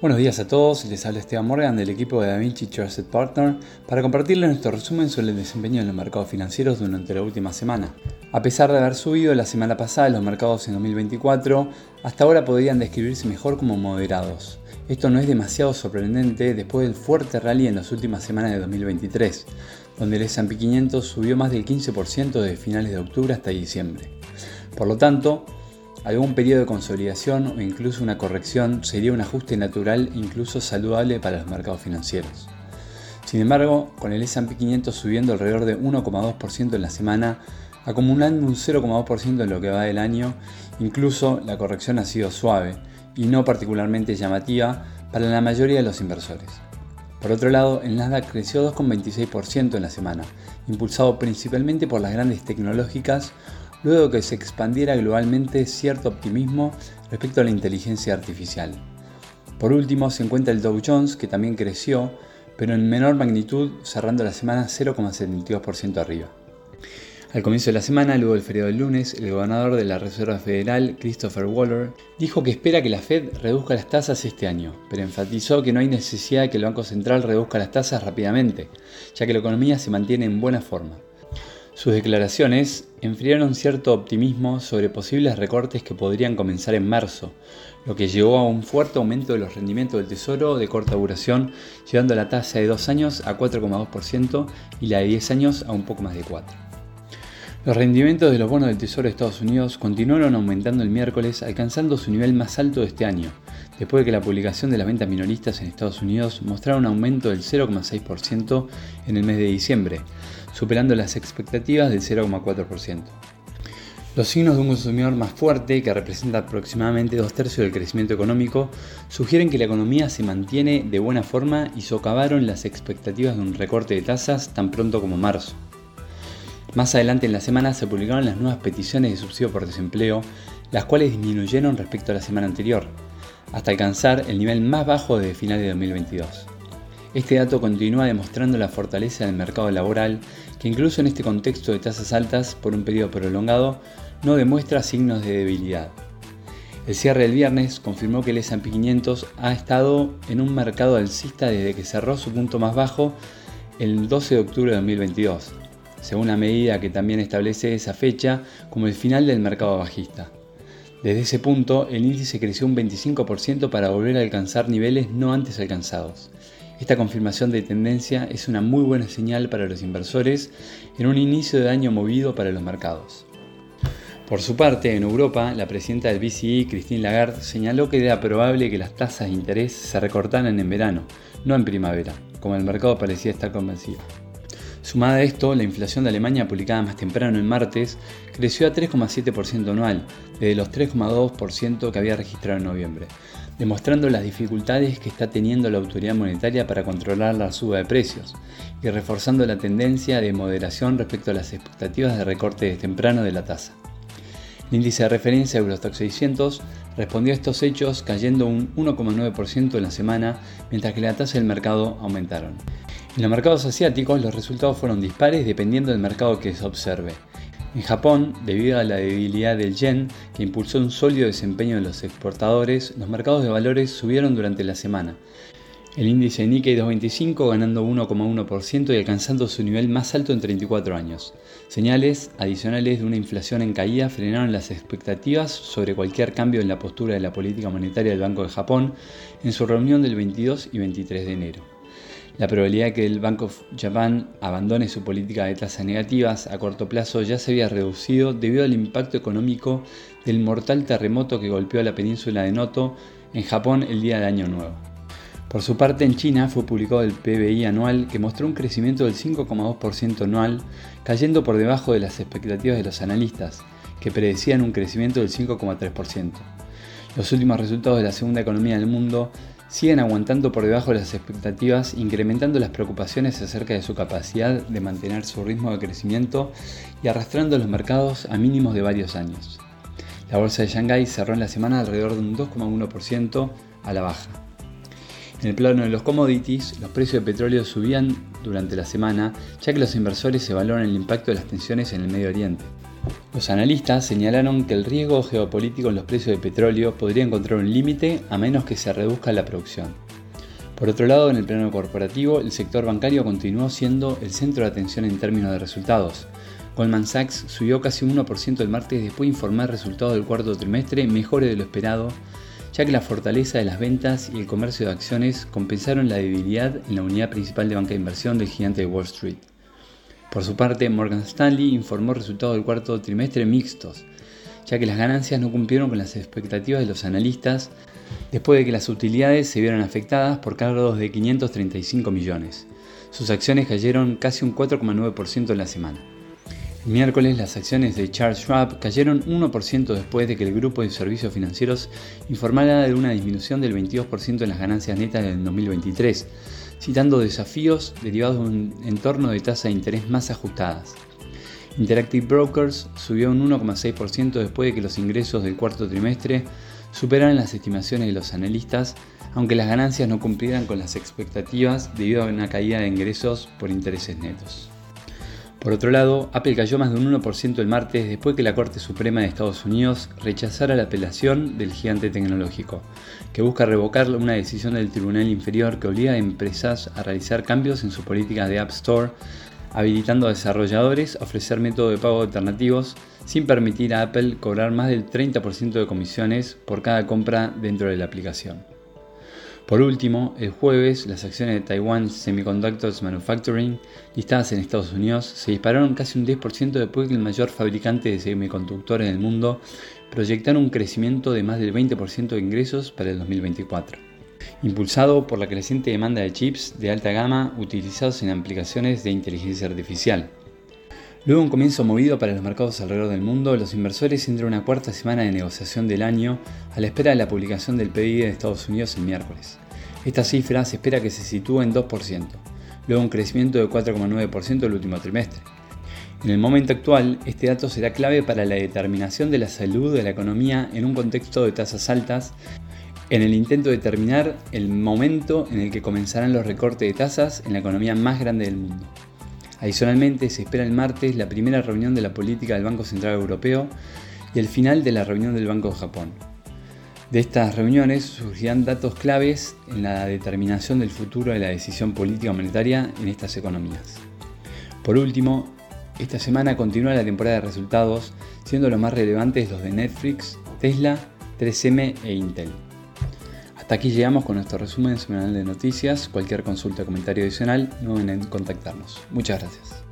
Buenos días a todos, les habla Esteban Morgan del equipo de DaVinci Trusted Partner para compartirles nuestro resumen sobre el desempeño en los mercados financieros durante la última semana. A pesar de haber subido la semana pasada los mercados en 2024, hasta ahora podrían describirse mejor como moderados. Esto no es demasiado sorprendente después del fuerte rally en las últimas semanas de 2023, donde el S&P 500 subió más del 15% desde finales de octubre hasta diciembre. Por lo tanto, Algún periodo de consolidación o incluso una corrección sería un ajuste natural incluso saludable para los mercados financieros. Sin embargo, con el S&P 500 subiendo alrededor de 1,2% en la semana, acumulando un 0,2% en lo que va del año, incluso la corrección ha sido suave y no particularmente llamativa para la mayoría de los inversores. Por otro lado, el Nasdaq creció 2,26% en la semana, impulsado principalmente por las grandes tecnológicas luego que se expandiera globalmente cierto optimismo respecto a la inteligencia artificial. Por último, se encuentra el Dow Jones, que también creció, pero en menor magnitud, cerrando la semana 0,72% arriba. Al comienzo de la semana, luego del feriado del lunes, el gobernador de la Reserva Federal, Christopher Waller, dijo que espera que la Fed reduzca las tasas este año, pero enfatizó que no hay necesidad de que el Banco Central reduzca las tasas rápidamente, ya que la economía se mantiene en buena forma. Sus declaraciones enfriaron cierto optimismo sobre posibles recortes que podrían comenzar en marzo, lo que llevó a un fuerte aumento de los rendimientos del Tesoro de corta duración, llevando la tasa de 2 años a 4,2% y la de 10 años a un poco más de 4%. Los rendimientos de los bonos del Tesoro de Estados Unidos continuaron aumentando el miércoles, alcanzando su nivel más alto de este año, después de que la publicación de las ventas minoristas en Estados Unidos mostrara un aumento del 0,6% en el mes de diciembre, superando las expectativas del 0,4%. Los signos de un consumidor más fuerte, que representa aproximadamente dos tercios del crecimiento económico, sugieren que la economía se mantiene de buena forma y socavaron las expectativas de un recorte de tasas tan pronto como marzo. Más adelante en la semana se publicaron las nuevas peticiones de subsidio por desempleo, las cuales disminuyeron respecto a la semana anterior, hasta alcanzar el nivel más bajo desde finales de 2022. Este dato continúa demostrando la fortaleza del mercado laboral, que incluso en este contexto de tasas altas por un periodo prolongado, no demuestra signos de debilidad. El cierre del viernes confirmó que el S&P 500 ha estado en un mercado alcista desde que cerró su punto más bajo el 12 de octubre de 2022, según la medida que también establece esa fecha como el final del mercado bajista. Desde ese punto, el índice creció un 25% para volver a alcanzar niveles no antes alcanzados. Esta confirmación de tendencia es una muy buena señal para los inversores en un inicio de año movido para los mercados. Por su parte, en Europa, la presidenta del BCE, Christine Lagarde, señaló que era probable que las tasas de interés se recortaran en verano, no en primavera, como el mercado parecía estar convencido. Sumada a esto, la inflación de Alemania publicada más temprano el martes creció a 3,7% anual, desde los 3,2% que había registrado en noviembre, demostrando las dificultades que está teniendo la autoridad monetaria para controlar la suba de precios y reforzando la tendencia de moderación respecto a las expectativas de recorte temprano de la tasa. El índice de referencia Eurostock 600 respondió a estos hechos cayendo un 1,9% en la semana, mientras que la tasa del mercado aumentaron. En los mercados asiáticos los resultados fueron dispares dependiendo del mercado que se observe. En Japón, debido a la debilidad del yen, que impulsó un sólido desempeño de los exportadores, los mercados de valores subieron durante la semana. El índice Nikkei 225 ganando 1,1% y alcanzando su nivel más alto en 34 años. Señales adicionales de una inflación en caída frenaron las expectativas sobre cualquier cambio en la postura de la política monetaria del Banco de Japón en su reunión del 22 y 23 de enero. La probabilidad de que el Bank of Japan abandone su política de tasas negativas a corto plazo ya se había reducido debido al impacto económico del mortal terremoto que golpeó la península de Noto en Japón el día de Año Nuevo. Por su parte, en China fue publicado el PBI anual que mostró un crecimiento del 5,2% anual, cayendo por debajo de las expectativas de los analistas, que predecían un crecimiento del 5,3%. Los últimos resultados de la segunda economía del mundo siguen aguantando por debajo de las expectativas, incrementando las preocupaciones acerca de su capacidad de mantener su ritmo de crecimiento y arrastrando los mercados a mínimos de varios años. La bolsa de Shanghái cerró en la semana alrededor de un 2,1% a la baja. En el plano de los commodities, los precios de petróleo subían durante la semana, ya que los inversores evaluaron el impacto de las tensiones en el Medio Oriente. Los analistas señalaron que el riesgo geopolítico en los precios de petróleo podría encontrar un límite a menos que se reduzca la producción. Por otro lado, en el plano corporativo, el sector bancario continuó siendo el centro de atención en términos de resultados. Goldman Sachs subió casi un 1% el martes después de informar resultados del cuarto trimestre mejores de lo esperado, ya que la fortaleza de las ventas y el comercio de acciones compensaron la debilidad en la unidad principal de banca de inversión del gigante de Wall Street. Por su parte, Morgan Stanley informó resultados del cuarto trimestre mixtos, ya que las ganancias no cumplieron con las expectativas de los analistas después de que las utilidades se vieron afectadas por cargos de 535 millones. Sus acciones cayeron casi un 4,9% en la semana. El miércoles las acciones de Charles Schwab cayeron 1% después de que el grupo de servicios financieros informara de una disminución del 22% en las ganancias netas del 2023, citando desafíos derivados de un entorno de tasa de interés más ajustadas. Interactive Brokers subió un 1,6% después de que los ingresos del cuarto trimestre superaran las estimaciones de los analistas, aunque las ganancias no cumplieran con las expectativas debido a una caída de ingresos por intereses netos. Por otro lado, Apple cayó más de un 1% el martes después que la Corte Suprema de Estados Unidos rechazara la apelación del gigante tecnológico, que busca revocar una decisión del Tribunal Inferior que obliga a empresas a realizar cambios en su política de App Store, habilitando a desarrolladores a ofrecer métodos de pago alternativos sin permitir a Apple cobrar más del 30% de comisiones por cada compra dentro de la aplicación. Por último, el jueves las acciones de Taiwan Semiconductors Manufacturing listadas en Estados Unidos se dispararon casi un 10% después que el mayor fabricante de semiconductores del mundo proyectara un crecimiento de más del 20% de ingresos para el 2024, impulsado por la creciente demanda de chips de alta gama utilizados en aplicaciones de inteligencia artificial. Luego un comienzo movido para los mercados alrededor del mundo, los inversores entran una cuarta semana de negociación del año a la espera de la publicación del PIB de Estados Unidos el miércoles. Esta cifra se espera que se sitúe en 2%, luego un crecimiento de 4,9% el último trimestre. En el momento actual, este dato será clave para la determinación de la salud de la economía en un contexto de tasas altas, en el intento de determinar el momento en el que comenzarán los recortes de tasas en la economía más grande del mundo. Adicionalmente, se espera el martes la primera reunión de la política del Banco Central Europeo y el final de la reunión del Banco de Japón. De estas reuniones surgirán datos claves en la determinación del futuro de la decisión política monetaria en estas economías. Por último, esta semana continúa la temporada de resultados, siendo los más relevantes los de Netflix, Tesla, 3M e Intel. Hasta aquí llegamos con nuestro resumen semanal de noticias. Cualquier consulta o comentario adicional no deben en contactarnos. Muchas gracias.